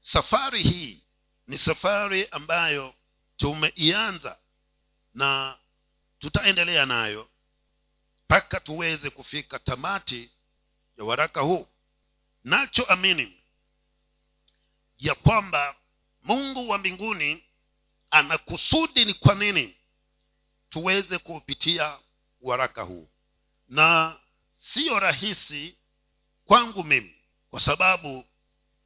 safari hii ni safari ambayo tumeianza na tutaendelea nayo mpaka tuweze kufika tamati ya waraka huu. Nacho amini ya kwamba mungu wa mbinguni ana kusudi ni kwa nini tuweze kuupitia waraka huu. Na siyo rahisi kwangu mimi kwa sababu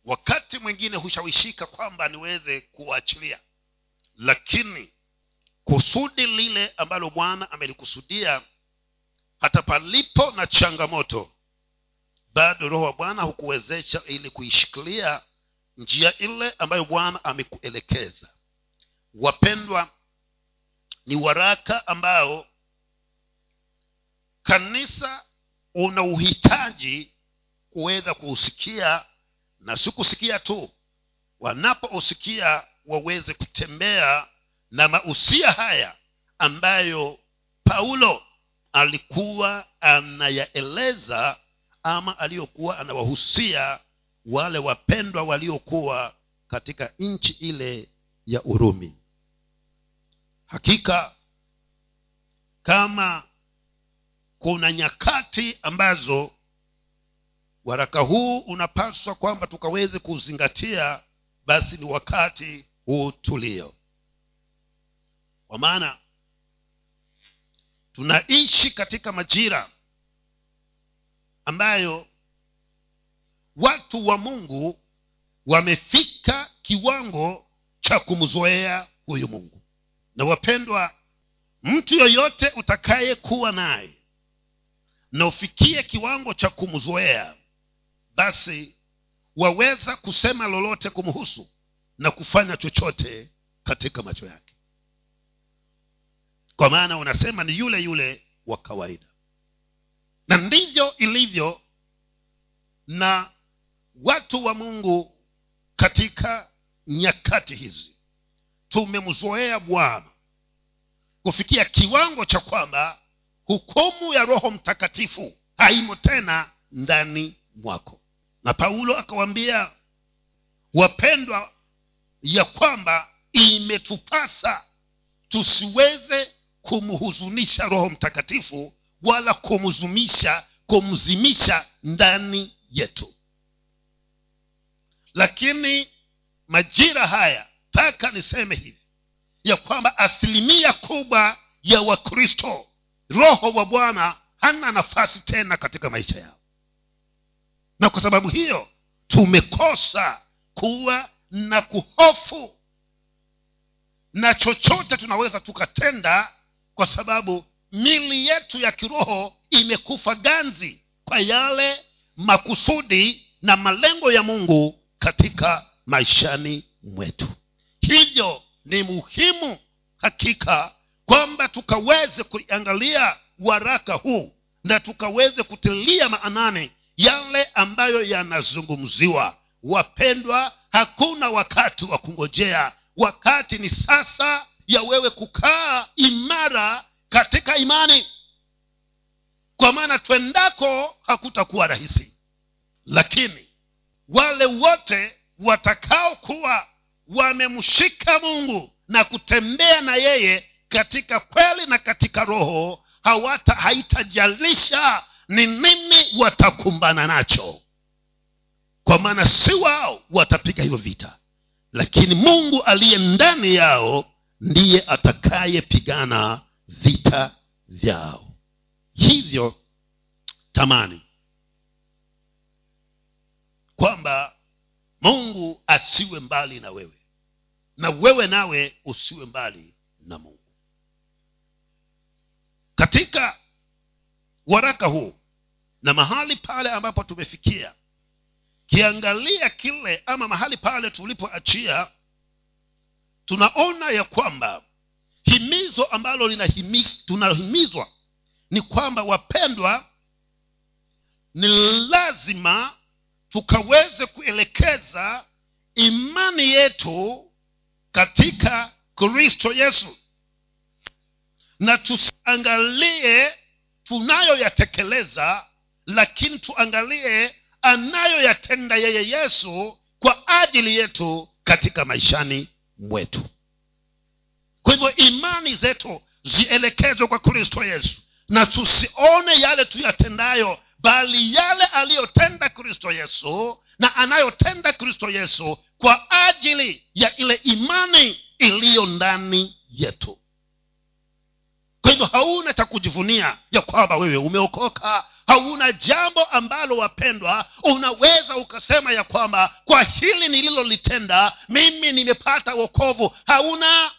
wakati mwingine hushawishika kwamba niweze kuwaachilia lakini kusudi lile ambalo bwana amelikusudia hata palipo na changamoto bado roho wa bwana hukuwezesha ili kuishikilia njia ile ambayo bwana amekuelekeza. Wapendwa ni waraka ambao kanisa una uhitaji kuweza kuusikia na sikusikia tu. Wanapousikia waweze kutembea na mausia haya ambayo paulo alikuwa anayaeleza ama aliyokuwa anawahusia wale wapendwa waliokuwa katika nchi ile ya urumi. Hakika kama kuna nyakati ambazo waraka huu unapaswa kwamba tukaweze kuzingatia basi ni wakati huu tulio. Kwa maana tunaishi katika majira ambayo watu wa mungu wamefika kiwango cha kumzoea huyu mungu. Na wapendwa mtu yoyote utakayekuwa naye na ufikie kiwango cha kumzoea basi waweza kusema lolote kumhusu na kufanya chochote katika macho yake. Kwa maana unasema ni yule yule wa kawaida. Na ndivyo ilivyo na watu wa mungu katika nyakati hizi. Tumemzoea bwana kufikia kiwango cha kwamba hukumu ya roho mtakatifu haimo tena ndani mwako na paulo akawaambia wapendwa ya kwamba imetupasa tusiweze kumhuzunisha roho mtakatifu wala kumzumisha kumzimisha ndani yetu. Lakini majira haya taka niseme hivi ya kwamba asilimia kubwa ya wakristo roho wa bwana hana nafasi tena katika maisha yao na kwa sababu hiyo tumekosa kuwa na kuhofu. Na chochote tunaweza tukatenda kwa sababu mili yetu ya kiroho imekufa ganzi kwa yale makusudi na malengo ya mungu katika maishani mwetu. Hivyo ni muhimu hakika kwamba tukaweze kuiangalia waraka huu na tukaweze kutilia maanani yale ambayo yanazungumziwa. Wapendwa hakuna wakati wa kungojea. Wakati ni sasa ya wewe kukaa imara katika imani. Kwa maana twendako hakutakuwa rahisi. Lakini wale wote watakaokuwa wamemshika mungu na kutembea na yeye katika kweli na katika roho hawata haitajalisha ni nini watakumbana nacho? Kwa maana si wao watapiga hivyo vita lakini mungu aliye ndani yao ndiye atakayepigana vita vyao. Hivyo tamani kwamba mungu asiwe mbali na wewe na wewe nawe usiwe mbali na mungu. Katika waraka huu na mahali pale ambapo tumefikia kiangalia kile ama mahali pale tulipoachia tunaona ya kwamba himizo ambalo linahimi, tunahimizwa ni kwamba wapendwa ni lazima tukaweze kuelekeza imani yetu katika kristo yesu. Na tusiangalie tunayoyatekeleza lakini tuangalie anayoyatenda yeye yesu kwa ajili yetu katika maishani mwetu. Kwa hivyo imani zetu zielekezwe kwa kristo yesu. Na tusione yale tuyatendayo bali yale aliyotenda kristo yesu na anayotenda kristo yesu kwa ajili ya ile imani iliyo ndani yetu. Kwa hivyo hauna cha kujivunia ya kwamba wewe umeokoka hauna jambo ambalo wapendwa unaweza ukasema ya kwamba kwa hili nililolitenda mimi nimepata wokovu. Hauna.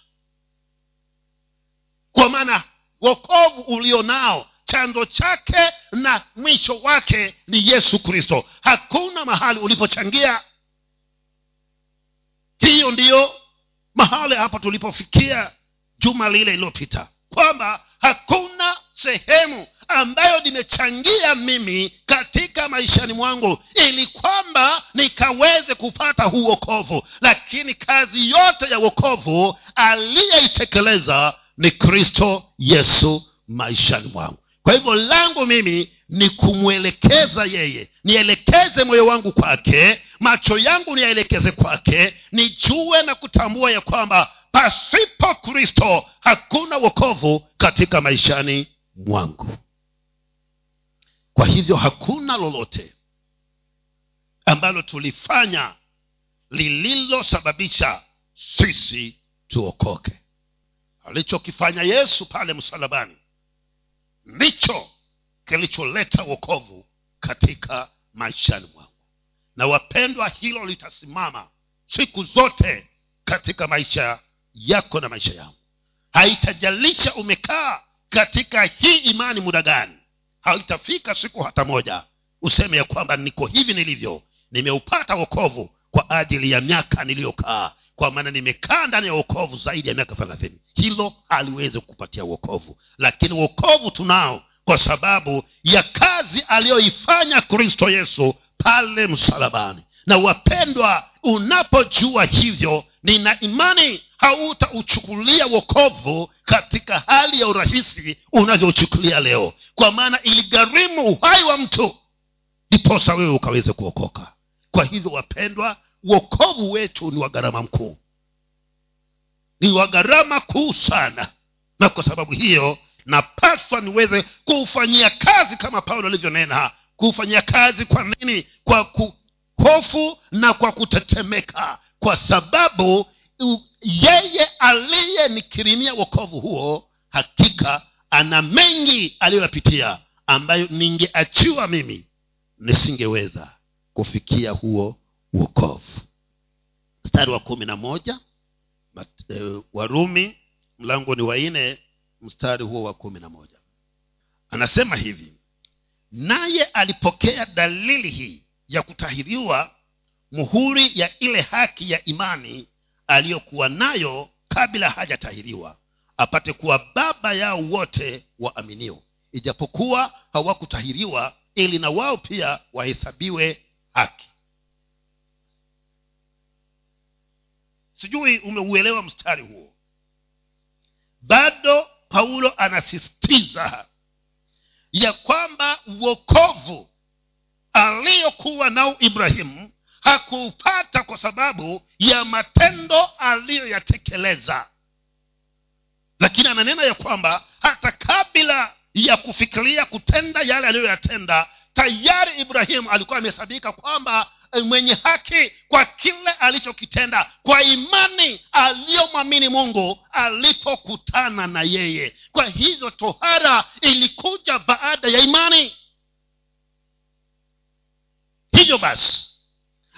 Kwa maana wokovu ulio nao chanzo chake na mwisho wake ni yesu kristo. Hakuna mahali ulipochangia. Hiyo ndiyo mahali hapa tulipofikia juma lile iliyopita kwamba hakuna sehemu ambayo nimechangia mimi katika maishani mwangu ili kwamba nikaweze kupata huu wokovu. Lakini kazi yote ya wokovu aliyeitekeleza ni kristo yesu maishani mwangu. Kwa hivyo langu mimi ni kumwelekeza yeye. Nielekeze moyo wangu kwake macho yangu niyaelekeze kwake nijue na kutambua ya kwamba pasipo kristo hakuna wokovu katika maishani mwangu kwa hivyo hakuna lolote ambalo tulifanya lililosababisha sisi tuokoke. Alichokifanya yesu pale msalabani ndicho kilicholeta wokovu katika maishani mwangu. Na wapendwa hilo litasimama siku zote katika maisha yako na maisha yangu. Haitajalisha umekaa katika hii imani muda gani haitafika siku hata moja useme ya kwamba niko hivi nilivyo nimeupata wokovu kwa ajili ya miaka niliyokaa kwa maana nimekaa ndani ya wokovu zaidi ya miaka thelathini. Hilo haliwezi kupatia wokovu. Lakini wokovu tunao kwa sababu ya kazi aliyoifanya kristo yesu pale msalabani. Na wapendwa unapojua hivyo nina imani hautauchukulia wokovu katika hali ya urahisi unavyouchukulia leo. Kwa maana iligharimu uhai wa mtu ndiposa wewe ukaweze kuokoka. Kwa hivyo wapendwa wokovu wetu ni wa gharama mkuu. Ni wa gharama kuu sana. Na kwa sababu hiyo napaswa niweze kuufanyia kazi kama paulo alivyonena. Kuufanyia kazi kwa nini? Kwa hofu na kwa kutetemeka kwa sababu yeye aliyenikirimia wokovu huo hakika ana mengi aliyoyapitia ambayo ningeachiwa mimi nisingeweza kufikia huo wokovu. Mstari wa kumi na moja e, warumi mlango ni waine mstari huo wa kumi na moja. Anasema hivi naye alipokea dalili hii ya kutahiriwa muhuri ya ile haki ya imani aliyokuwa nayo kabla hajatahiriwa apate kuwa baba yao wote waaminio. Ijapokuwa hawakutahiriwa ili na wao pia wahesabiwe haki. Sijui umeuelewa mstari huo. Bado paulo anasisitiza ya kwamba uokovu aliyokuwa nao ibrahimu hakuupata kwa sababu ya matendo aliyoyatekeleza. Lakini ananena ya kwamba hata kabla ya kufikiria kutenda yale aliyoyatenda tayari ibrahimu alikuwa amehesabika kwamba mwenye haki kwa kile alichokitenda kwa imani aliyomwamini mungu alipokutana na yeye. Kwa hivyo tohara ilikuja baada ya imani hivyo basi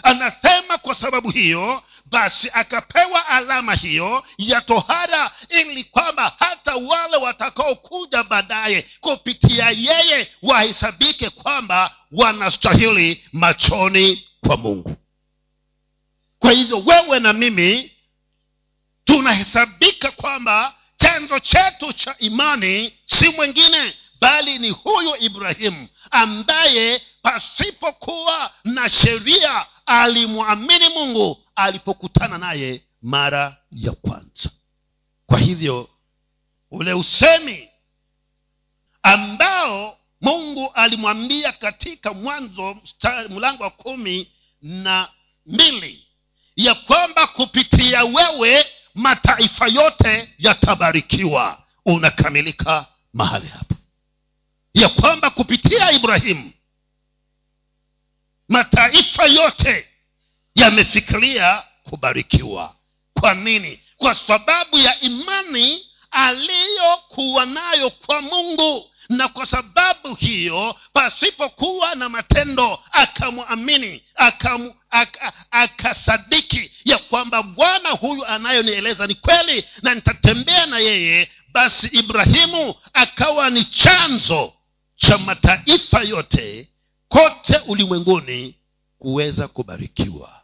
anasema kwa sababu hiyo basi akapewa alama hiyo ya tohara ili kwamba hata wale watakaokuja baadaye kupitia yeye wahesabike kwamba wanastahili machoni kwa mungu. Kwa hivyo wewe na mimi tunahesabika kwamba chanzo chetu cha imani si mwingine bali ni huyu ibrahimu ambaye pasipokuwa na sheria alimwamini mungu alipokutana naye mara ya kwanza. Kwa hivyo ule usemi ambao mungu alimwambia katika mwanzo mlango wa kumi na mbili ya kwamba kupitia wewe mataifa yote yatabarikiwa. Unakamilika mahali hapo ya kwamba kupitia ibrahimu mataifa yote yamefikiria kubarikiwa. Kwa nini? Kwa sababu ya imani aliyokuwa nayo kwa mungu. Na kwa sababu hiyo pasipokuwa na matendo akamwamini akamu- ak, akasadiki ya kwamba bwana huyu anayonieleza ni kweli na nitatembea na yeye basi ibrahimu akawa ni chanzo cha mataifa yote kote ulimwenguni kuweza kubarikiwa.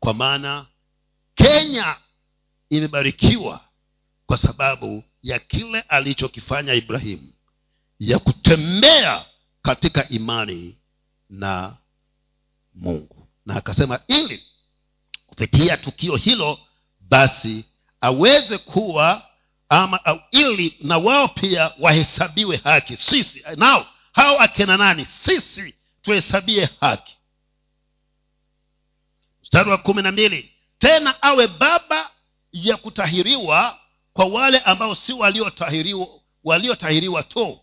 Kwa maana kenya imebarikiwa kwa sababu ya kile alichokifanya ibrahimu ya kutembea katika imani na mungu. Na akasema ili kupitia tukio hilo basi aweze kuwa ama au ili na wao pia wahesabiwe haki. Sisi nao hao akina nani? Sisi tuhesabie haki. Mstari wa kumi na mbili. Tena awe baba ya kutahiriwa kwa wale ambao si waliotahiriwa waliotahiriwa tu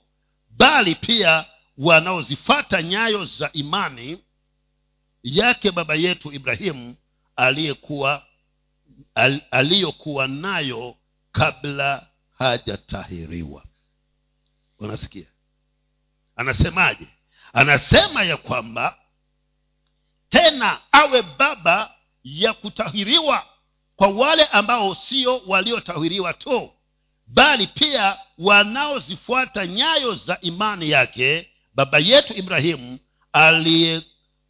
bali pia wanaozifata nyayo za imani yake baba yetu ibrahimu aliyekuwa al, aliyokuwa nayo kabla hajatahiriwa. Unasikia? Anasemaje? Anasema ya kwamba tena awe baba ya kutahiriwa kwa wale ambao sio waliotahiriwa tu bali pia wanaozifuata nyayo za imani yake baba yetu ibrahimu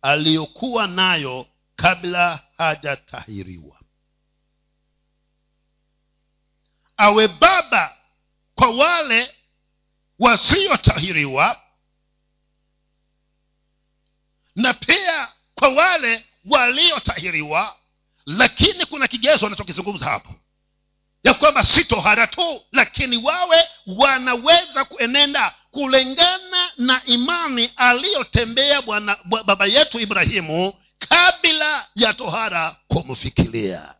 aliyokuwa nayo kabla hajatahiriwa awe baba kwa wale wasiotahiriwa na pia kwa wale waliotahiriwa. Lakini kuna kigezo anachokizungumza hapo ya kwamba si tohara tu lakini wawe wanaweza kuenenda kulingana na imani aliyotembea baba yetu ibrahimu kabla ya tohara kumfikiria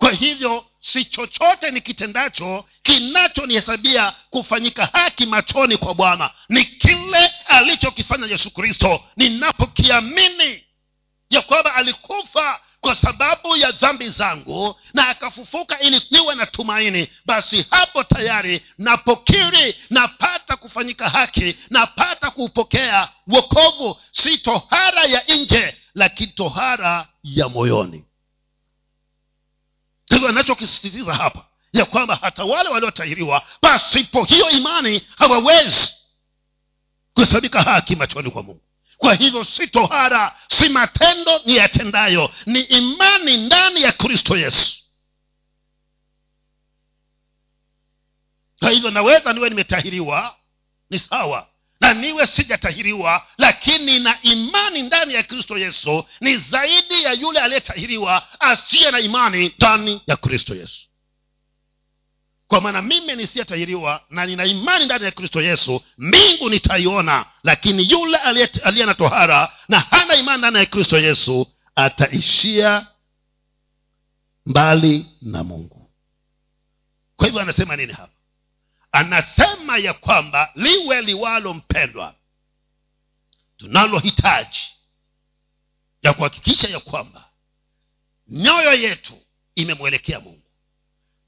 kwa hivyo si chochote ni kitendacho kinachonihesabia kufanyika haki machoni kwa bwana. Ni kile alichokifanya yesu kristo ninapokiamini ya kwamba alikufa kwa sababu ya dhambi zangu na akafufuka ili niwe na tumaini basi hapo tayari napokiri napata kufanyika haki napata kuupokea wokovu. Si tohara ya nje lakini tohara ya moyoni hivyo anachokisisitiza hapa ya kwamba hata wale waliotahiriwa pasipo hiyo imani hawawezi kuhesabika haki machoni kwa mungu. Kwa hivyo si tohara si matendo ni yatendayo ni imani ndani ya kristo yesu. Kwa hivyo naweza niwe nimetahiriwa ni sawa na niwe sijatahiriwa lakini na imani ndani ya kristo yesu ni zaidi ya yule aliyetahiriwa asiye na imani ndani ya kristo yesu. Kwa maana mimi nisiyetahiriwa na nina imani ndani ya kristo yesu mbingu nitaiona lakini yule aliye na tohara na hana imani ndani ya kristo yesu ataishia mbali na mungu. Kwa hivyo anasema nini hapa anasema ya kwamba liwe liwalo mpendwa tunalohitaji ya kuhakikisha ya kwamba nyoyo yetu imemwelekea mungu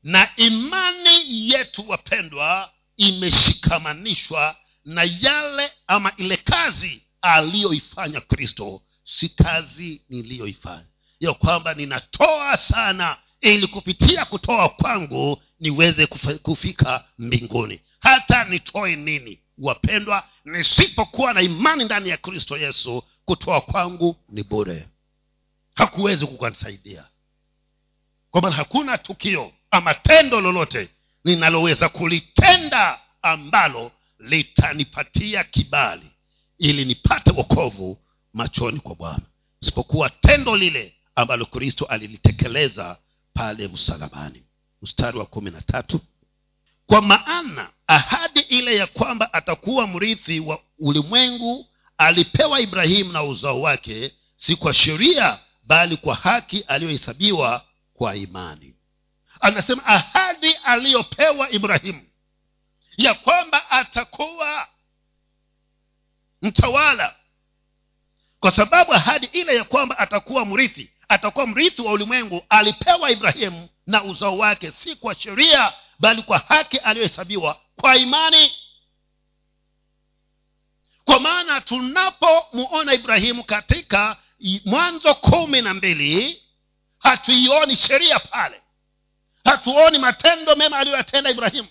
na imani yetu wapendwa imeshikamanishwa na yale ama ile kazi aliyoifanya kristo si kazi niliyoifanya. Ya kwamba ninatoa sana ili kupitia kutoa kwangu niweze kufika mbinguni. Hata nitoe nini? Wapendwa nisipokuwa na imani ndani ya kristo yesu kutoa kwangu ni bure. Hakuwezi kukanisaidia. Kwa maana hakuna tukio ama tendo lolote ninaloweza kulitenda ambalo litanipatia kibali ili nipate wokovu machoni kwa bwana. Isipokuwa tendo lile ambalo kristo alilitekeleza pale msalabani. Mstari wa kumi na tatu. Kwa maana ahadi ile ya kwamba atakuwa mrithi wa ulimwengu alipewa ibrahimu na uzao wake si kwa sheria bali kwa haki aliyohesabiwa kwa imani. Anasema ahadi aliyopewa ibrahimu ya kwamba atakuwa mtawala. Kwa sababu ahadi ile ya kwamba atakuwa mrithi atakuwa mrithi wa ulimwengu alipewa ibrahimu na uzao wake si kwa sheria bali kwa haki aliyohesabiwa kwa imani. Kwa maana tunapomuona ibrahimu katika mwanzo kumi na mbili hatuioni sheria pale. Hatuoni matendo mema aliyoyatenda ibrahimu.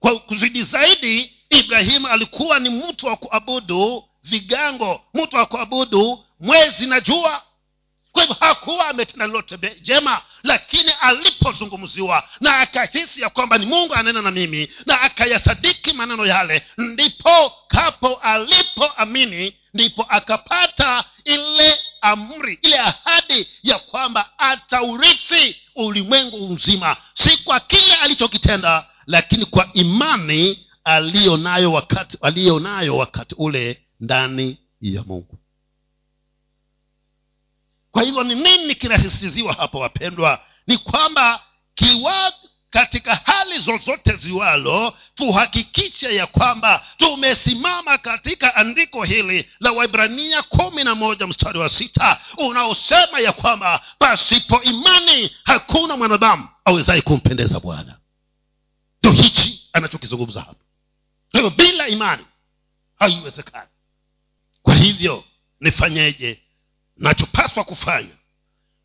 Kwa kuzidi zaidi ibrahimu alikuwa ni mtu wa kuabudu vigango mtu wa kuabudu mwezi na jua kwa hivyo hakuwa ametenda lolote jema lakini alipozungumziwa na akahisi ya kwamba ni mungu anena na mimi na akayasadiki maneno yale ndipo kapo alipoamini ndipo akapata ile amri ile ahadi ya kwamba ataurithi ulimwengu mzima. Si kwa kile alichokitenda lakini kwa imani aliyonayo wakati aliyonayo wakati ule ndani ya mungu kwa hivyo ni nini kinasisitiziwa hapo wapendwa? Ni kwamba kiwa katika hali zozote ziwalo tuhakikishe ya kwamba tumesimama katika andiko hili la waibrania kumi na moja mstari wa sita unaosema ya kwamba pasipo imani hakuna mwanadamu awezaye kumpendeza bwana. Ndo hichi anachokizungumza hapa kwa hivyo bila imani haiwezekani. Kwa hivyo nifanyeje nachopaswa kufanya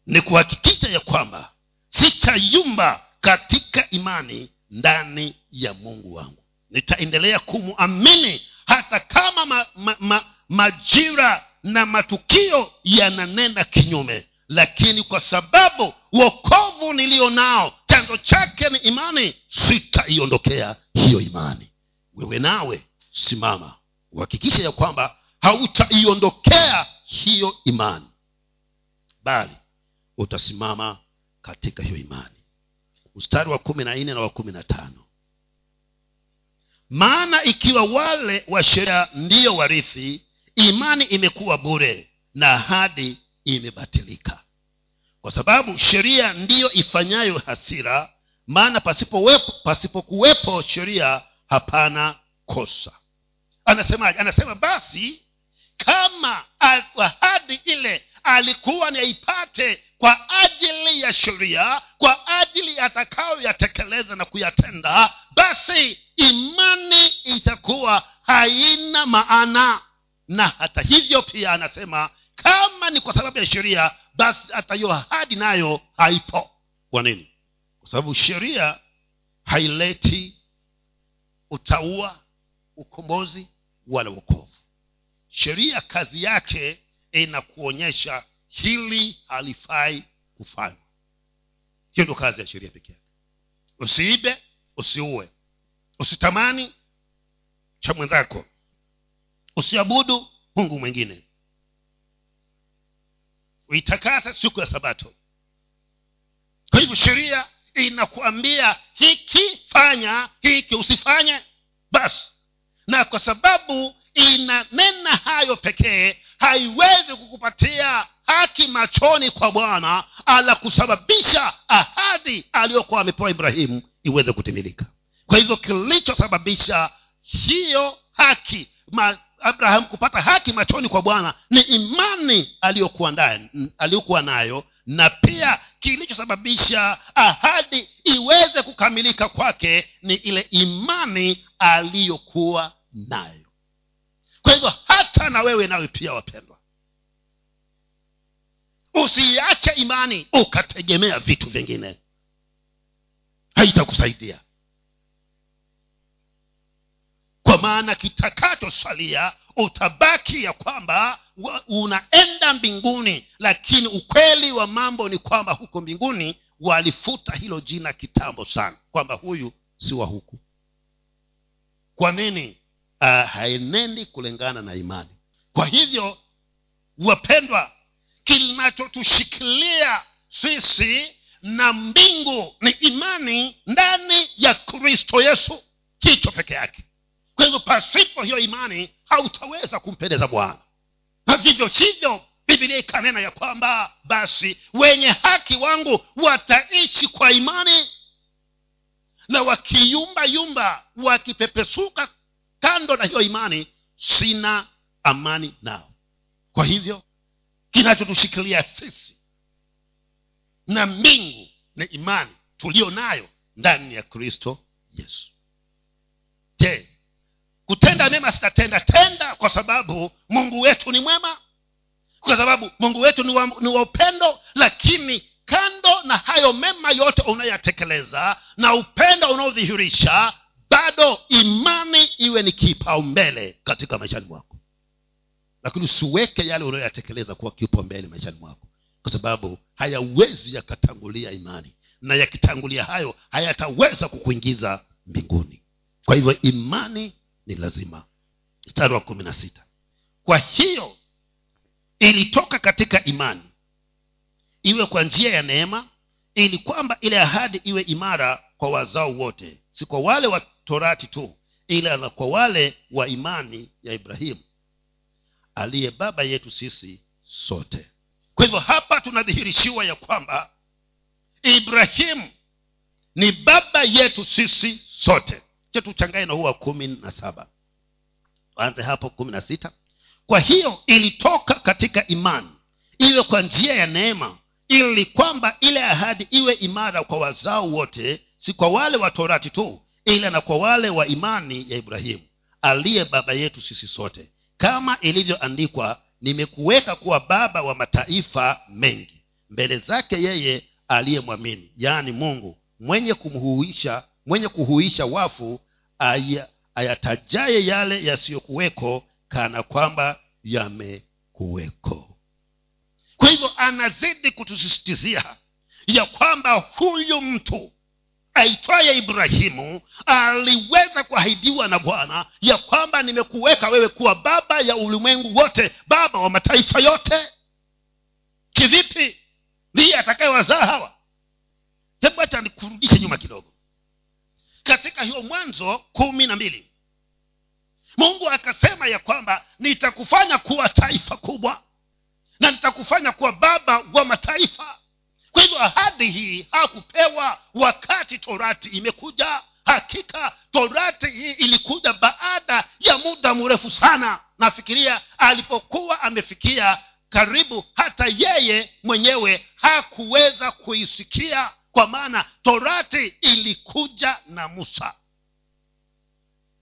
ni kuhakikisha ya kwamba sitayumba katika imani ndani ya mungu wangu. Nitaendelea kumwamini hata kama ma, ma, ma, majira na matukio yananena kinyume lakini kwa sababu wokovu niliyo nao chanzo chake ni imani sitaiondokea hiyo imani. Wewe nawe simama uhakikishe ya kwamba hautaiondokea hiyo imani bali utasimama katika hiyo imani. Mstari wa kumi na nne na wa kumi na tano. Maana ikiwa wale wa sheria ndiyo warithi imani imekuwa bure na ahadi imebatilika. Kwa sababu sheria ndiyo ifanyayo hasira maana pasipokuwepo pasipo sheria hapana kosa. Anasemaje? Anasema basi kama ahadi ile alikuwa ni aipate kwa ajili ya sheria kwa ajili atakayoyatekeleza na kuyatenda basi imani itakuwa haina maana. Na hata hivyo pia anasema kama ni kwa sababu ya sheria basi hata hiyo ahadi nayo haipo. Kwa nini? Kwa sababu sheria haileti utaua ukombozi wala uokovu sheria kazi yake inakuonyesha hili halifai kufanywa. Hiyo ndio kazi ya sheria peke yake. Usiibe usiue. Usitamani cha mwenzako. Usiabudu mungu mwingine. Uitakasa siku ya sabato. Kwa hivyo sheria inakuambia hiki fanya hiki usifanye. Basi. Na kwa sababu inanena hayo pekee haiwezi kukupatia haki machoni kwa bwana ala kusababisha ahadi aliyokuwa amepewa ibrahimu iweze kutimilika. Kwa hivyo kilichosababisha hiyo haki ma, abraham kupata haki machoni kwa bwana ni imani aliyokuwa aliyokuwa nayo na pia kilichosababisha ahadi iweze kukamilika kwake ni ile imani aliyokuwa nayo kwa hivyo hata na wewe nawe pia wapendwa usiache imani ukategemea vitu vingine. Haitakusaidia. Kwa maana kitakachosalia utabaki ya kwamba unaenda mbinguni lakini ukweli wa mambo ni kwamba huko mbinguni walifuta hilo jina kitambo sana kwamba huyu si wa huku. Kwa nini uh, haenendi kulingana na imani. Kwa hivyo wapendwa kinachotushikilia sisi na mbingu ni imani ndani ya kristo yesu hicho peke yake. Kwa hivyo pasipo hiyo imani hautaweza kumpendeza bwana. Na vivyo hivyo bibilia ikanena ya kwamba basi wenye haki wangu wataishi kwa imani na wakiyumba yumba wakipepesuka kando na hiyo imani sina amani nao. Kwa hivyo kinachotushikilia sisi na mbingu na imani tuliyo nayo ndani ya kristo yesu. Je kutenda mema sitatenda tenda kwa sababu mungu wetu ni mwema? Kwa sababu mungu wetu ni wa, ni wa upendo lakini kando na hayo mema yote unayoyatekeleza na upendo unaodhihirisha bado imani iwe ni kipaumbele katika maishani mwako. Lakini usiweke yale unayoyatekeleza kuwa kipaumbele maishani mwako. Kwa sababu hayawezi yakatangulia imani. Na yakitangulia hayo hayataweza kukuingiza mbinguni. Kwa hivyo imani ni lazima. Mstari wa kumi na sita. Kwa hiyo ilitoka katika imani iwe kwa njia ya neema ili kwamba ile ahadi iwe imara kwa wazao wote si kwa wale wa torati tu ila na kwa wale wa imani ya ibrahimu aliye baba yetu sisi sote. Kwa hivyo hapa tunadhihirishiwa ya kwamba ibrahimu ni baba yetu sisi sote. Che tuchangae na huwa kumi na saba. Anze hapo kumi na sita. Kwa hiyo ilitoka katika imani iwe kwa njia ya neema ili kwamba ile ahadi iwe imara kwa wazao wote si kwa wale wa torati tu ila na kwa wale wa imani ya ibrahimu aliye baba yetu sisi sote. Kama ilivyoandikwa nimekuweka kuwa baba wa mataifa mengi mbele zake yeye aliyemwamini yaani mungu mwenye kumhuisha mwenye kuhuisha wafu aya, ayatajaye yale yasiyokuweko kana kwamba yamekuweko. Kwa hivyo anazidi kutusisitizia ya kwamba huyu mtu aitwaye ibrahimu aliweza kuahidiwa na bwana ya kwamba nimekuweka wewe kuwa baba ya ulimwengu wote baba wa mataifa yote. Kivipi? Ndiye atakayewazaa hawa? Hebu hacha nikurudishe nyuma kidogo. Katika hiyo mwanzo kumi na mbili mungu akasema ya kwamba nitakufanya kuwa taifa kubwa na nitakufanya kuwa baba wa mataifa kwa hivyo ahadi hii hakupewa wakati torati imekuja. Hakika torati hii ilikuja baada ya muda mrefu sana. Nafikiria alipokuwa amefikia karibu hata yeye mwenyewe hakuweza kuisikia kwa maana torati ilikuja na musa.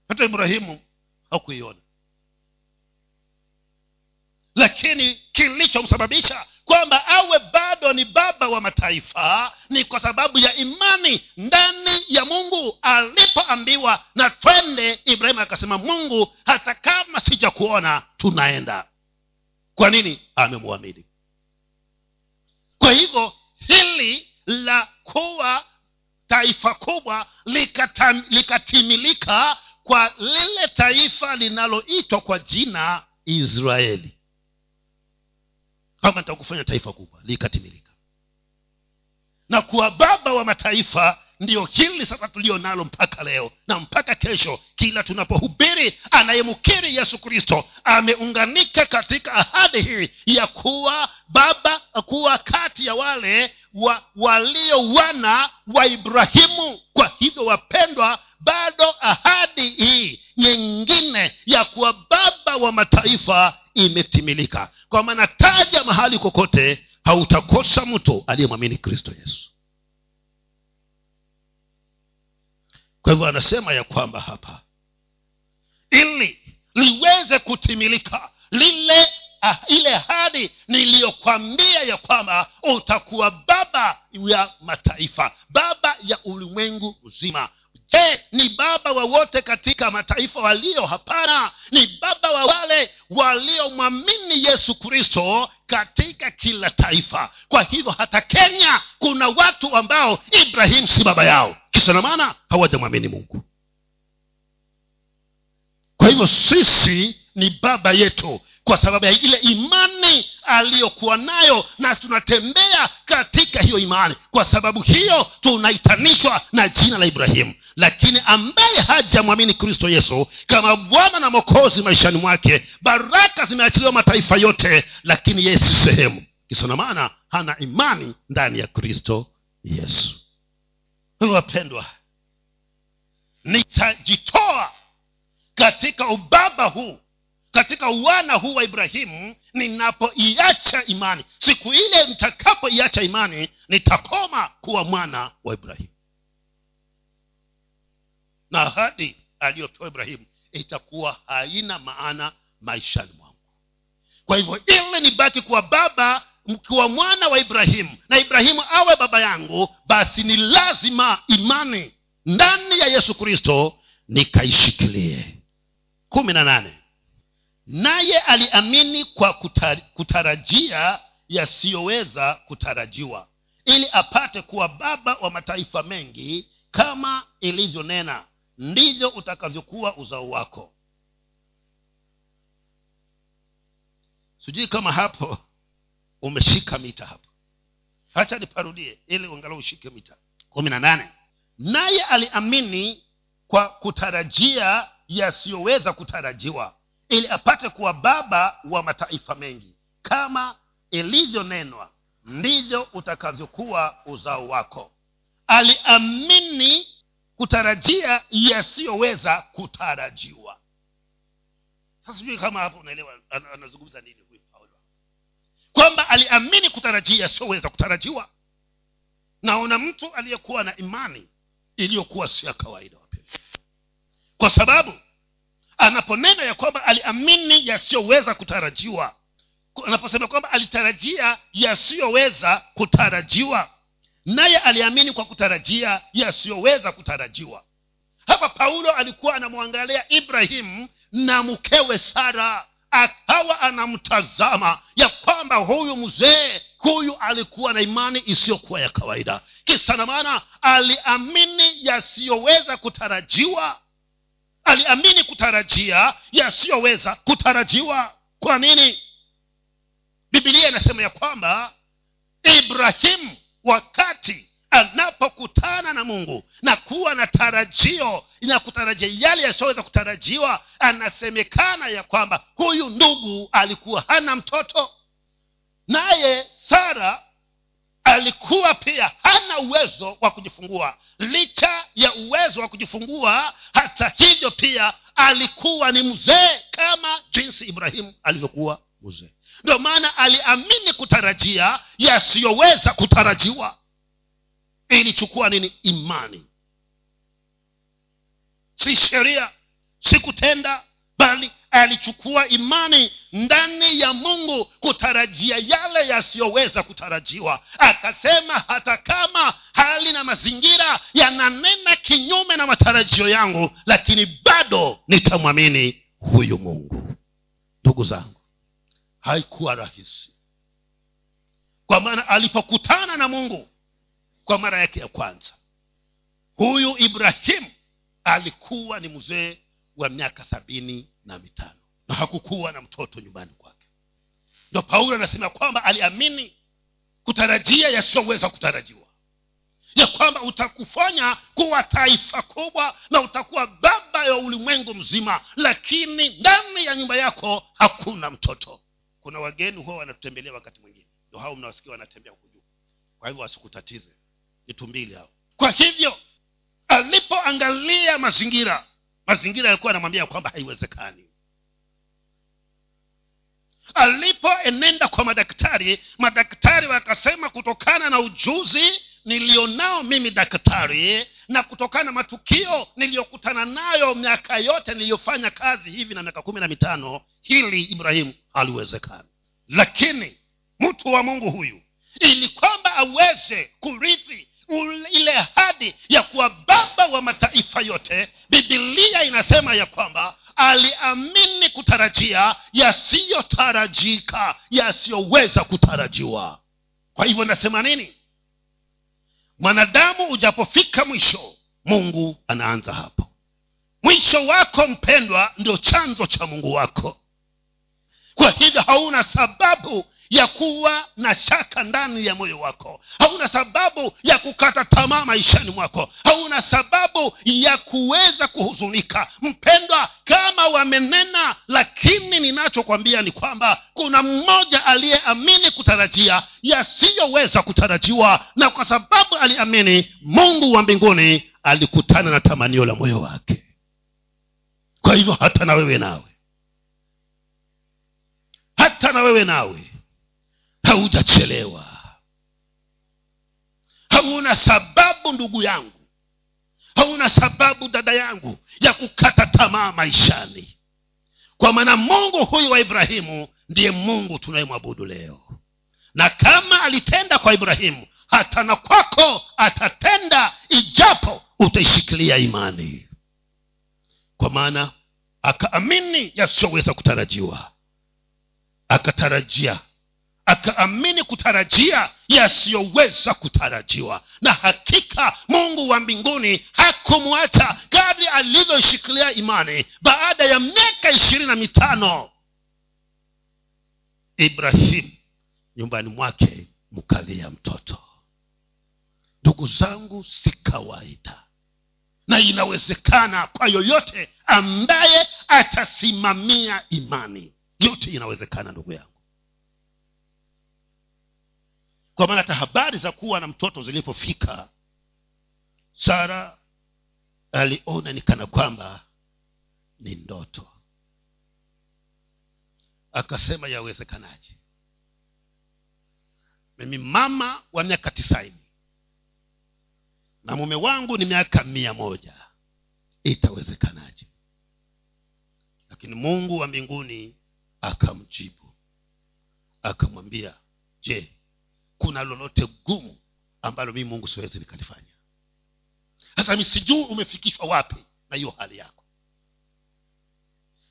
Hata ibrahimu hakuiona. Lakini kilichomsababisha kwamba awe bado ni baba wa mataifa ni kwa sababu ya imani ndani ya mungu alipoambiwa na twende ibrahimu akasema mungu hata kama sijakuona tunaenda. Kwa nini? Amemwamini. Kwa hivyo hili la kuwa taifa kubwa likatam, likatimilika kwa lile taifa linaloitwa kwa jina israeli kama nitakufanya taifa kubwa likatimilika. Na kuwa baba wa mataifa ndiyo hili sasa tulio nalo mpaka leo na mpaka kesho kila tunapohubiri anayemkiri yesu kristo ameunganika katika ahadi hii ya kuwa baba kuwa kati ya wale wa, walio wana wa ibrahimu. Kwa hivyo wapendwa bado ahadi hii nyingine ya kuwa baba wa mataifa imetimilika. Kwa maana taja mahali kokote hautakosa mtu aliyemwamini kristo yesu. Kwa hivyo anasema ya kwamba hapa ili liweze kutimilika lile ah, ile hadi niliyokwambia ya kwamba utakuwa baba ya mataifa baba ya ulimwengu mzima je ni baba wa katika mataifa walio? Hapana ni baba wa wale waliomwamini yesu kristo katika kila taifa. Kwa hivyo hata kenya kuna watu ambao ibrahimu si baba yao. Kisa na maana hawajamwamini mungu. Kwa hivyo sisi ni baba yetu kwa sababu ya ile imani aliyokuwa nayo na tunatembea katika hiyo imani. Kwa sababu hiyo tunaitanishwa na jina la ibrahimu. Lakini ambaye hajamwamini kristo yesu kama bwana na mokozi maishani mwake baraka zimeachiliwa mataifa yote lakini yeye si sehemu. Kisona maana hana imani ndani ya kristo yesu. Wapendwa nitajitoa katika ubaba huu katika uwana huu wa ibrahimu ninapoiacha imani. Siku ile nitakapoiacha imani nitakoma kuwa mwana wa ibrahimu. Na ahadi aliyopewa ibrahimu itakuwa haina maana maishani mwangu. Kwa hivyo ili nibaki kuwa baba mkiwa mwana wa ibrahimu na ibrahimu awe baba yangu basi ni lazima imani ndani ya yesu kristo nikaishikilie. Kumi na nane naye aliamini kwa kutarajia yasiyoweza kutarajiwa ili apate kuwa baba wa mataifa mengi kama ilivyonena ndivyo utakavyokuwa uzao wako. Sijui kama hapo umeshika mita hapo. Hacha niparudie ili angalau ushike mita. Kumi na nane. Naye aliamini kwa kutarajia yasiyoweza kutarajiwa ili apate kuwa baba wa mataifa mengi. Kama ilivyonenwa ndivyo utakavyokuwa uzao wako. Aliamini kutarajia yasiyoweza kutarajiwa. Sasa sijui kama hapo unaelewa anazungumza nini huyu paulo? Kwamba aliamini kutarajia yasiyoweza kutarajiwa. Naona mtu aliyekuwa na imani iliyokuwa si ya kawaida wapendwa kwa sababu anaponena ya kwamba aliamini yasiyoweza kutarajiwa. Anaposema kwamba alitarajia yasiyoweza kutarajiwa. Naye aliamini kwa kutarajia yasiyoweza kutarajiwa. Hapa paulo alikuwa anamwangalia ibrahimu na mkewe sara akawa anamtazama ya kwamba huyu mzee huyu alikuwa na imani isiyokuwa ya kawaida. Kisa na maana aliamini yasiyoweza kutarajiwa aliamini kutarajia yasiyoweza kutarajiwa. Kwa nini? Bibilia inasema ya kwamba ibrahimu wakati anapokutana na mungu na kuwa na tarajio na kutarajia yale yasiyoweza kutarajiwa anasemekana ya kwamba huyu ndugu alikuwa hana mtoto. Naye sara alikuwa pia hana uwezo wa kujifungua. Licha ya uwezo wa kujifungua hata hivyo pia alikuwa ni mzee kama jinsi ibrahimu alivyokuwa mzee. Ndio maana aliamini kutarajia yasiyoweza kutarajiwa. Ilichukua nini? Imani. Si sheria si kutenda bali alichukua imani ndani ya mungu kutarajia yale yasiyoweza kutarajiwa. Akasema hata kama hali na mazingira yananena kinyume na matarajio yangu lakini bado nitamwamini huyu mungu. Ndugu zangu haikuwa rahisi. Kwa maana alipokutana na mungu kwa mara yake ya kwanza huyu ibrahimu alikuwa ni mzee wa miaka sabini na mitano. Na hakukuwa na mtoto nyumbani kwake. Ndo paulo anasema kwamba aliamini kutarajia yasiyoweza kutarajiwa. Ya kwamba utakufanya kuwa taifa kubwa na utakuwa baba ya ulimwengu mzima lakini ndani ya nyumba yako hakuna mtoto. Kuna wageni huwa wanatutembelea wakati mwingine. Ndo hao mnawasikia wanatembea huku juu. Kwa hivyo wasikutatize. Ni tumbili hao. Kwa hivyo alipoangalia mazingira mazingira yalikuwa yanamwambia kwamba haiwezekani. Alipoenenda kwa madaktari madaktari wakasema kutokana na ujuzi nilionao mimi daktari na kutokana na matukio niliyokutana nayo miaka yote niliyofanya kazi hivi na miaka kumi na mitano hili ibrahimu haliwezekani. Lakini mtu wa mungu huyu ili kwamba aweze kurithi ile ahadi ya kuwa baba wa mataifa yote bibilia inasema ya kwamba aliamini kutarajia yasiyotarajika yasiyoweza kutarajiwa. Kwa hivyo nasema nini? Mwanadamu ujapofika mwisho mungu anaanza hapo. Mwisho wako mpendwa ndio chanzo cha mungu wako. Kwa hivyo hauna sababu ya kuwa na shaka ndani ya moyo wako. Hauna sababu ya kukata tamaa maishani mwako. Hauna sababu ya kuweza kuhuzunika. Mpendwa kama wamenena lakini ninachokwambia ni kwamba kuna mmoja aliyeamini kutarajia yasiyoweza kutarajiwa na kwa sababu aliamini mungu wa mbinguni alikutana na tamanio la moyo wake. Kwa hivyo hata na wewe nawe. Hata na wewe nawe haujachelewa. Hauna sababu ndugu yangu. Hauna sababu dada yangu ya kukata tamaa maishani. Kwa maana mungu huyu wa ibrahimu ndiye mungu tunayemwabudu leo. Na kama alitenda kwa ibrahimu hata na kwako atatenda ijapo utaishikilia imani. Kwa maana akaamini yasiyoweza kutarajiwa akatarajia akaamini kutarajia yasiyoweza kutarajiwa. Na hakika mungu wa mbinguni hakumwacha. Kadri alivyoshikilia imani baada ya miaka ishirini na mitano ibrahimu nyumbani mwake mkalia mtoto. Ndugu zangu si kawaida. Na inawezekana kwa yoyote ambaye atasimamia imani. Yote inawezekana ndugu yangu kwa maana hata habari za kuwa na mtoto zilipofika sara aliona ni kana kwamba ni ndoto. Akasema yawezekanaje? Mimi mama wa miaka tisaini na mume wangu ni miaka mia moja. Itawezekanaje? Lakini mungu wa mbinguni akamjibu akamwambia je kuna lolote gumu ambalo mii mungu siwezi nikalifanya. Sasa mi sijui umefikishwa wapi na hiyo hali yako.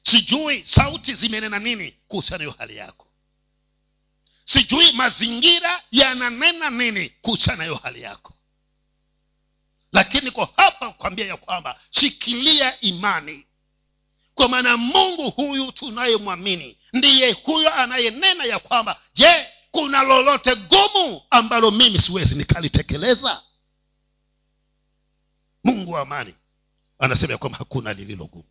Sijui sauti zimenena nini kuhusiana hiyo hali yako. Sijui mazingira yananena nini kuhusiana na hiyo hali yako. Lakini kwa hapa kwambia ya kwamba shikilia imani. Kwa maana mungu huyu tunayemwamini ndiye huyo anayenena ya kwamba je kuna lolote gumu ambalo mimi siwezi nikalitekeleza? Mungu wa amani anasema ya kwamba hakuna lililo gumu.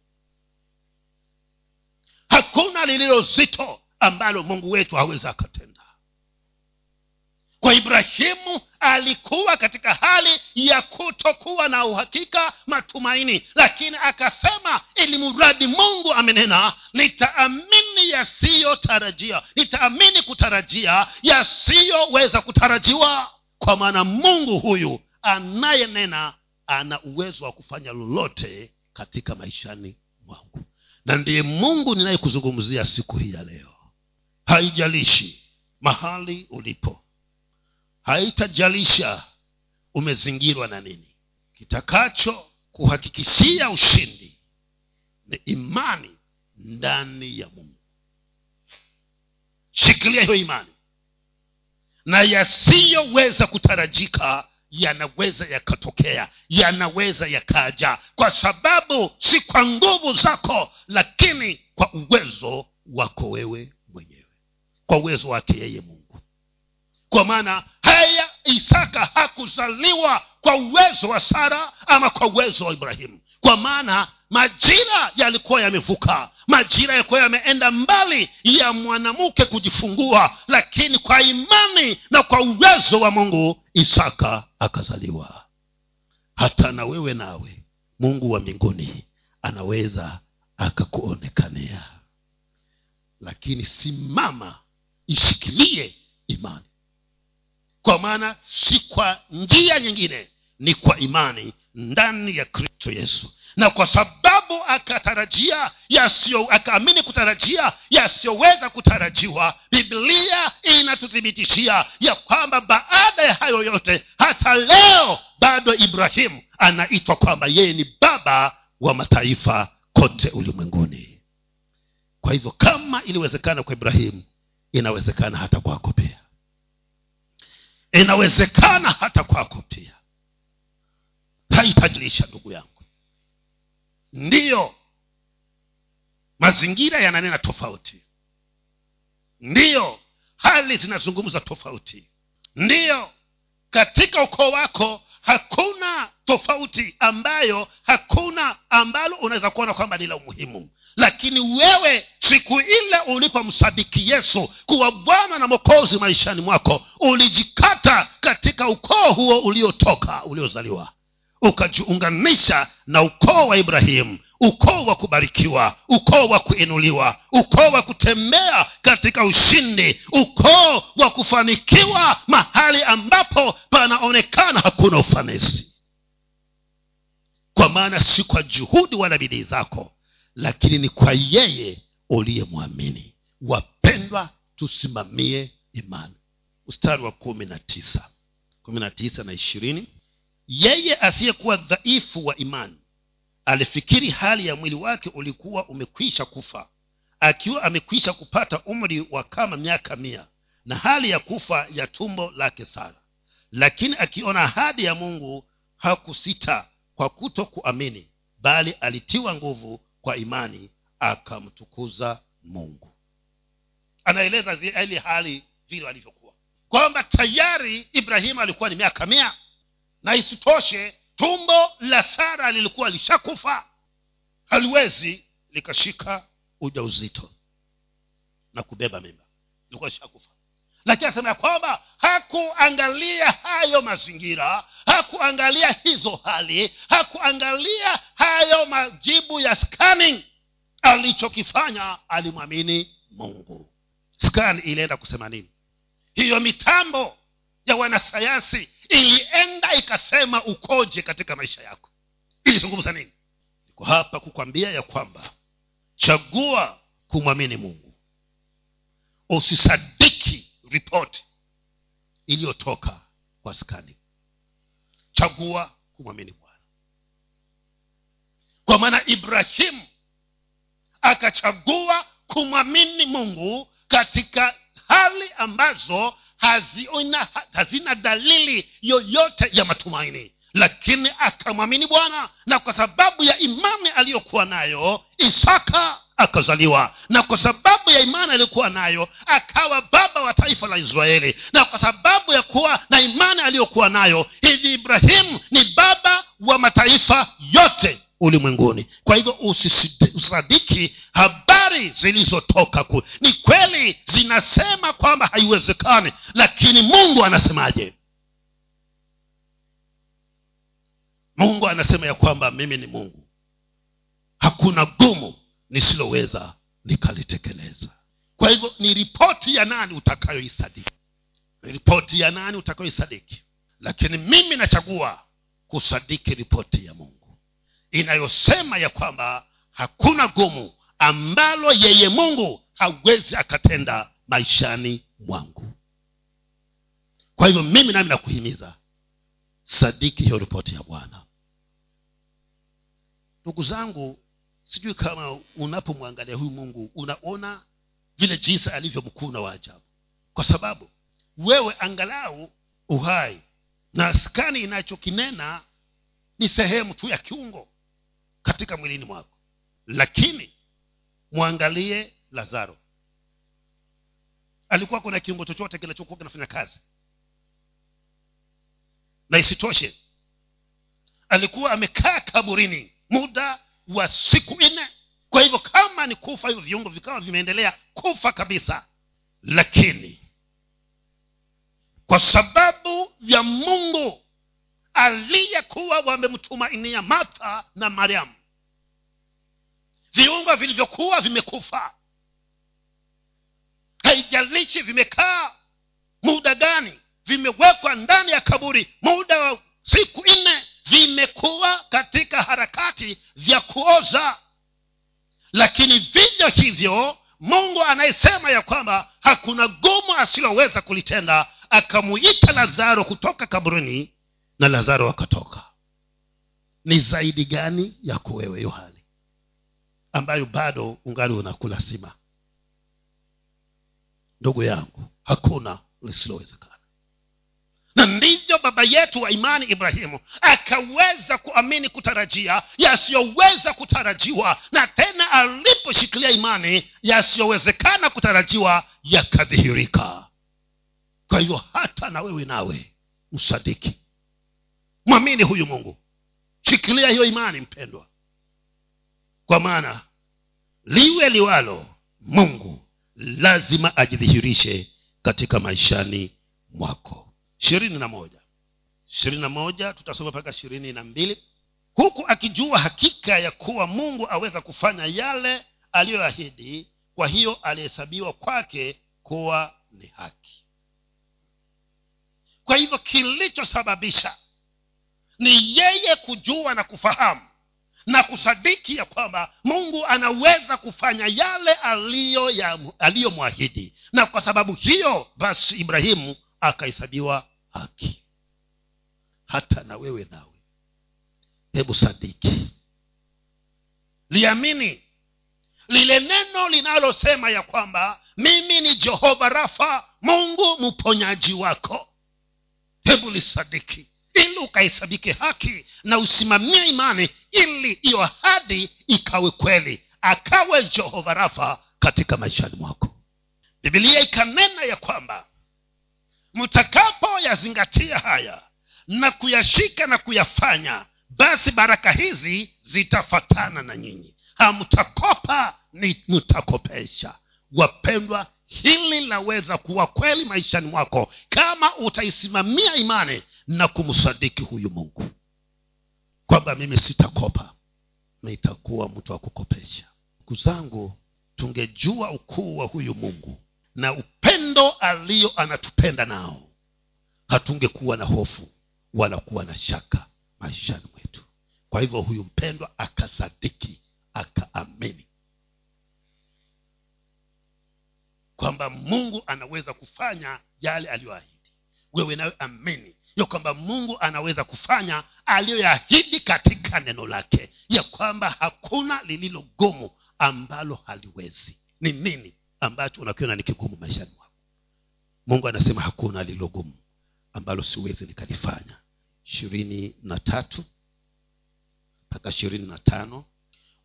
Hakuna lililo zito ambalo mungu wetu hawezi akatenda kwa ibrahimu alikuwa katika hali ya kutokuwa na uhakika matumaini. Lakini akasema ili mradi mungu amenena nitaamini yasiyotarajia. Nitaamini kutarajia yasiyoweza kutarajiwa. Kwa maana mungu huyu anayenena ana uwezo wa kufanya lolote katika maishani mwangu. Na ndiye mungu ninayekuzungumzia siku hii ya leo. Haijalishi mahali ulipo haitajalisha umezingirwa na nini. Kitakacho kuhakikishia ushindi ni imani ndani ya mungu. Shikilia hiyo imani. Na yasiyoweza kutarajika yanaweza yakatokea yanaweza yakaja kwa sababu si kwa nguvu zako lakini kwa uwezo wako wewe mwenyewe. Kwa uwezo wake yeye mungu kwa maana haya isaka hakuzaliwa kwa uwezo wa sara ama kwa uwezo wa ibrahimu. Kwa maana majira yalikuwa yamevuka majira yalikuwa yameenda mbali ya mwanamke kujifungua lakini kwa imani na kwa uwezo wa mungu isaka akazaliwa. Hata na wewe nawe mungu wa mbinguni anaweza akakuonekania lakini simama ishikilie imani kwa maana si kwa njia nyingine ni kwa imani ndani ya kristo yesu. Na kwa sababu akatarajia yasiyo akaamini kutarajia yasiyoweza kutarajiwa biblia inatuthibitishia ya kwamba baada ya hayo yote hata leo bado ibrahimu anaitwa kwamba yeye ni baba wa mataifa kote ulimwenguni. Kwa hivyo kama iliwezekana kwa ibrahimu inawezekana hata kwako pia inawezekana hata kwako pia. Haitajilisha ndugu yangu. Ndiyo mazingira yananena tofauti. Ndiyo hali zinazungumza tofauti. Ndiyo katika ukoo wako hakuna tofauti ambayo hakuna ambalo unaweza kuona kwamba ni la umuhimu lakini wewe siku ile ulipomsadiki yesu kuwa bwana na mokozi maishani mwako ulijikata katika ukoo huo uliotoka uliozaliwa. Ukajiunganisha na ukoo wa ibrahimu ukoo wa kubarikiwa ukoo wa kuinuliwa ukoo wa kutembea katika ushindi ukoo wa kufanikiwa mahali ambapo panaonekana hakuna ufanisi. Kwa maana si kwa juhudi wala bidii zako lakini ni kwa yeye uliyemwamini. Wapendwa tusimamie imani. Mstari wa kumi na tisa. Kumi na tisa na ishirini. Yeye asiyekuwa dhaifu wa imani alifikiri hali ya mwili wake ulikuwa umekwisha kufa akiwa amekwisha kupata umri wa kama miaka mia na hali ya kufa ya tumbo lake sara. Lakini akiona ahadi ya mungu hakusita kwa kuto kuamini bali alitiwa nguvu kwa imani akamtukuza mungu. Anaeleza ile hali vile alivyokuwa. Kwamba tayari ibrahimu alikuwa ni miaka mia na isitoshe tumbo la sara lilikuwa lishakufa. Haliwezi likashika uja uzito na kubeba mimba. Ilikuwa lishakufa lakini anasema ya kwamba hakuangalia hayo mazingira hakuangalia hizo hali hakuangalia hayo majibu ya scanning. Alichokifanya alimwamini mungu. Scan ilienda kusema nini? Hiyo mitambo ya wanasayansi ilienda ikasema ukoje katika maisha yako. Ilizungumza nini? Niko hapa kukwambia ya kwamba chagua kumwamini mungu. Usisadiki ripoti iliyotoka kwa skani chagua kumwamini bwana. Kwa maana ibrahimu akachagua kumwamini mungu katika hali ambazo hazina, hazina dalili yoyote ya matumaini. Lakini akamwamini bwana na kwa sababu ya imani aliyokuwa nayo isaka akazaliwa na kwa sababu ya imani aliyokuwa nayo akawa baba wa taifa la israeli. Na kwa sababu ya kuwa na imani aliyokuwa nayo hivi ibrahimu ni baba wa mataifa yote ulimwenguni. Kwa hivyo usisadiki habari zilizotoka ku ni kweli zinasema kwamba haiwezekani lakini mungu anasemaje? Mungu anasema ya kwamba mimi ni mungu. Hakuna gumu nisiloweza nikalitekeleza. Kwa hivyo ni ripoti ya nani utakayoisadiki? Ni ripoti ya nani utakayoisadiki? Lakini mimi nachagua kusadiki ripoti ya mungu inayosema ya kwamba hakuna gumu ambalo yeye mungu hawezi akatenda maishani mwangu. Kwa hivyo mimi nami nakuhimiza sadiki hiyo ripoti ya bwana. Ndugu zangu sijui kama unapomwangalia huyu mungu unaona vile jinsi alivyo mkuu na waajabu kwa sababu wewe angalau uhai na skani inachokinena ni sehemu tu ya kiungo katika mwilini mwako. Lakini mwangalie lazaro. Alikuwa kuna kiungo chochote kinachokuwa kinafanya kazi? Na isitoshe alikuwa amekaa kaburini muda wa siku nne. Kwa hivyo kama ni kufa hivyo viungo vikawa vimeendelea kufa kabisa. Lakini kwa sababu ya mungu aliyekuwa wamemtumainia martha na mariamu viungo vilivyokuwa vimekufa haijalishi vimekaa muda gani vimewekwa ndani ya kaburi muda wa siku nne vimekuwa katika harakati vya kuoza. Lakini vivyo hivyo mungu anayesema ya kwamba hakuna gumu asiloweza kulitenda akamuita lazaro kutoka kaburini na lazaro akatoka. Ni zaidi gani yako wewe hiyo hali ambayo bado ungali unakula sima? Ndugu yangu hakuna lisilowezekana na ndivyo baba yetu wa imani ibrahimu akaweza kuamini kutarajia yasiyoweza kutarajiwa na tena aliposhikilia imani yasiyowezekana kutarajiwa yakadhihirika. Kwa hivyo hata na wewe nawe msadiki. Mwamini huyu mungu. Shikilia hiyo imani mpendwa. Kwa maana liwe liwalo mungu lazima ajidhihirishe katika maishani mwako ishirini na moja. Ishirini na moja tutasoma mpaka ishirini na mbili. Huku akijua hakika ya kuwa mungu aweza kufanya yale aliyoahidi kwa hiyo alihesabiwa kwake kuwa ni haki. Kwa hivyo kilichosababisha ni yeye kujua na kufahamu na kusadiki ya kwamba mungu anaweza kufanya yale aliyomwahidi. Na kwa sababu hiyo basi ibrahimu akahesabiwa haki. Hata na wewe nawe. Hebu sadiki. Liamini. Lile neno linalosema ya kwamba mimi ni jehova rafa mungu mponyaji wako. Hebu lisadiki. Ili ukahesabike haki na usimamie imani ili hiyo ahadi ikawe kweli akawe jehova rafa katika maishani mwako. Bibilia ikanena ya kwamba mtakapoyazingatia haya na kuyashika na kuyafanya basi baraka hizi zitafatana na nyinyi. Hamtakopa ni mtakopesha wapendwa hili linaweza kuwa kweli maishani mwako kama utaisimamia imani na kumsadiki huyu mungu. Kwamba mimi sitakopa nitakuwa mtu wa kukopesha. Ndugu zangu tungejua ukuu wa huyu mungu na upendo aliyo anatupenda nao hatungekuwa na hofu wala kuwa na shaka maishani mwetu. Kwa hivyo huyu mpendwa akasadiki akaamini kwamba mungu anaweza kufanya yale aliyoahidi. Wewe nawe amini ya kwamba mungu anaweza kufanya aliyoyaahidi katika neno lake ya kwamba hakuna lililo gumu ambalo haliwezi. Ni nini ambacho unakiona ni kigumu maishani mwako. Mungu anasema hakuna lilogumu ambalo siwezi nikalifanya. Ishirini na tatu mpaka ishirini na tano.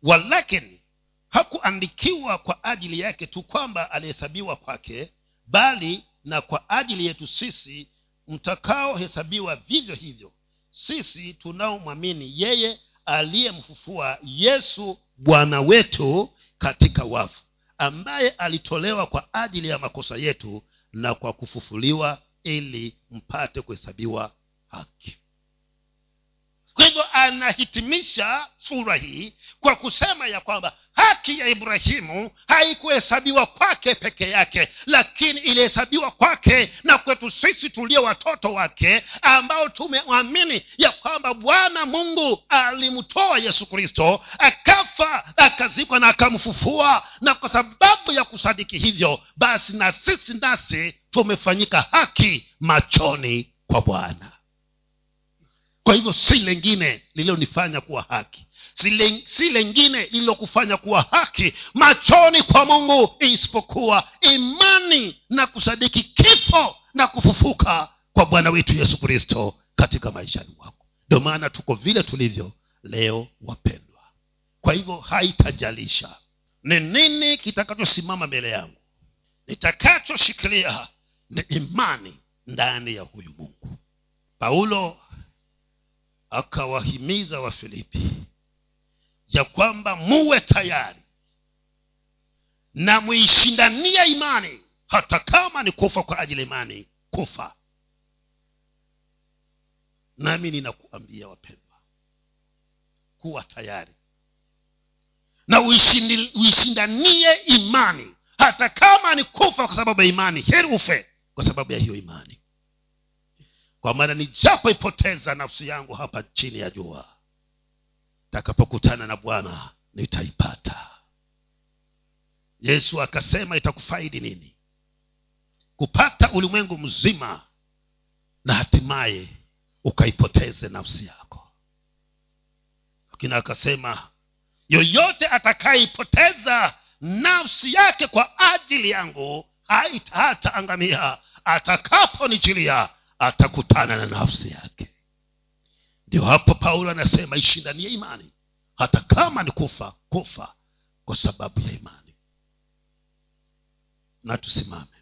Walakini hakuandikiwa kwa ajili yake tu kwamba alihesabiwa kwake bali na kwa ajili yetu sisi mtakaohesabiwa vivyo hivyo. Sisi tunaomwamini yeye aliyemfufua yesu bwana wetu katika wafu ambaye alitolewa kwa ajili ya makosa yetu na kwa kufufuliwa ili mpate kuhesabiwa haki kwa hivyo anahitimisha sura hii kwa kusema ya kwamba haki ya ibrahimu haikuhesabiwa kwake peke yake lakini ilihesabiwa kwake na kwetu sisi tulio watoto wake ambao tumemwamini ya kwamba bwana mungu alimtoa yesu kristo akafa akazikwa na akamfufua na kwa sababu ya kusadiki hivyo basi na sisi nasi tumefanyika haki machoni kwa bwana kwa hivyo si lengine lililonifanya kuwa haki. Si lengine lililokufanya kuwa haki machoni kwa mungu isipokuwa imani na kusadiki kifo na kufufuka kwa bwana wetu yesu kristo katika maishani mwako. Ndio maana tuko vile tulivyo leo wapendwa. Kwa hivyo haitajalisha ni nini kitakachosimama mbele yangu. Nitakachoshikilia ni imani ndani ya huyu mungu. Paulo akawahimiza wafilipi ya kwamba muwe tayari na muishindania imani hata kama ni kufa kwa ajili imani kufa. Nami ninakuambia wapendwa kuwa tayari na uishindanie imani hata kama ni kufa kwa sababu ya imani heri ufe kwa sababu ya hiyo imani kwa maana nijapoipoteza nafsi yangu hapa chini ya jua takapokutana na bwana nitaipata. Yesu akasema itakufaidi nini? Kupata ulimwengu mzima na hatimaye ukaipoteze nafsi yako. Lakini akasema yoyote atakayeipoteza nafsi yake kwa ajili yangu hataangamia atakaponichilia atakutana na nafsi yake. Ndio hapo paulo anasema ishindanie imani. Hata kama ni kufa kufa kwa sababu ya imani. Na tusimame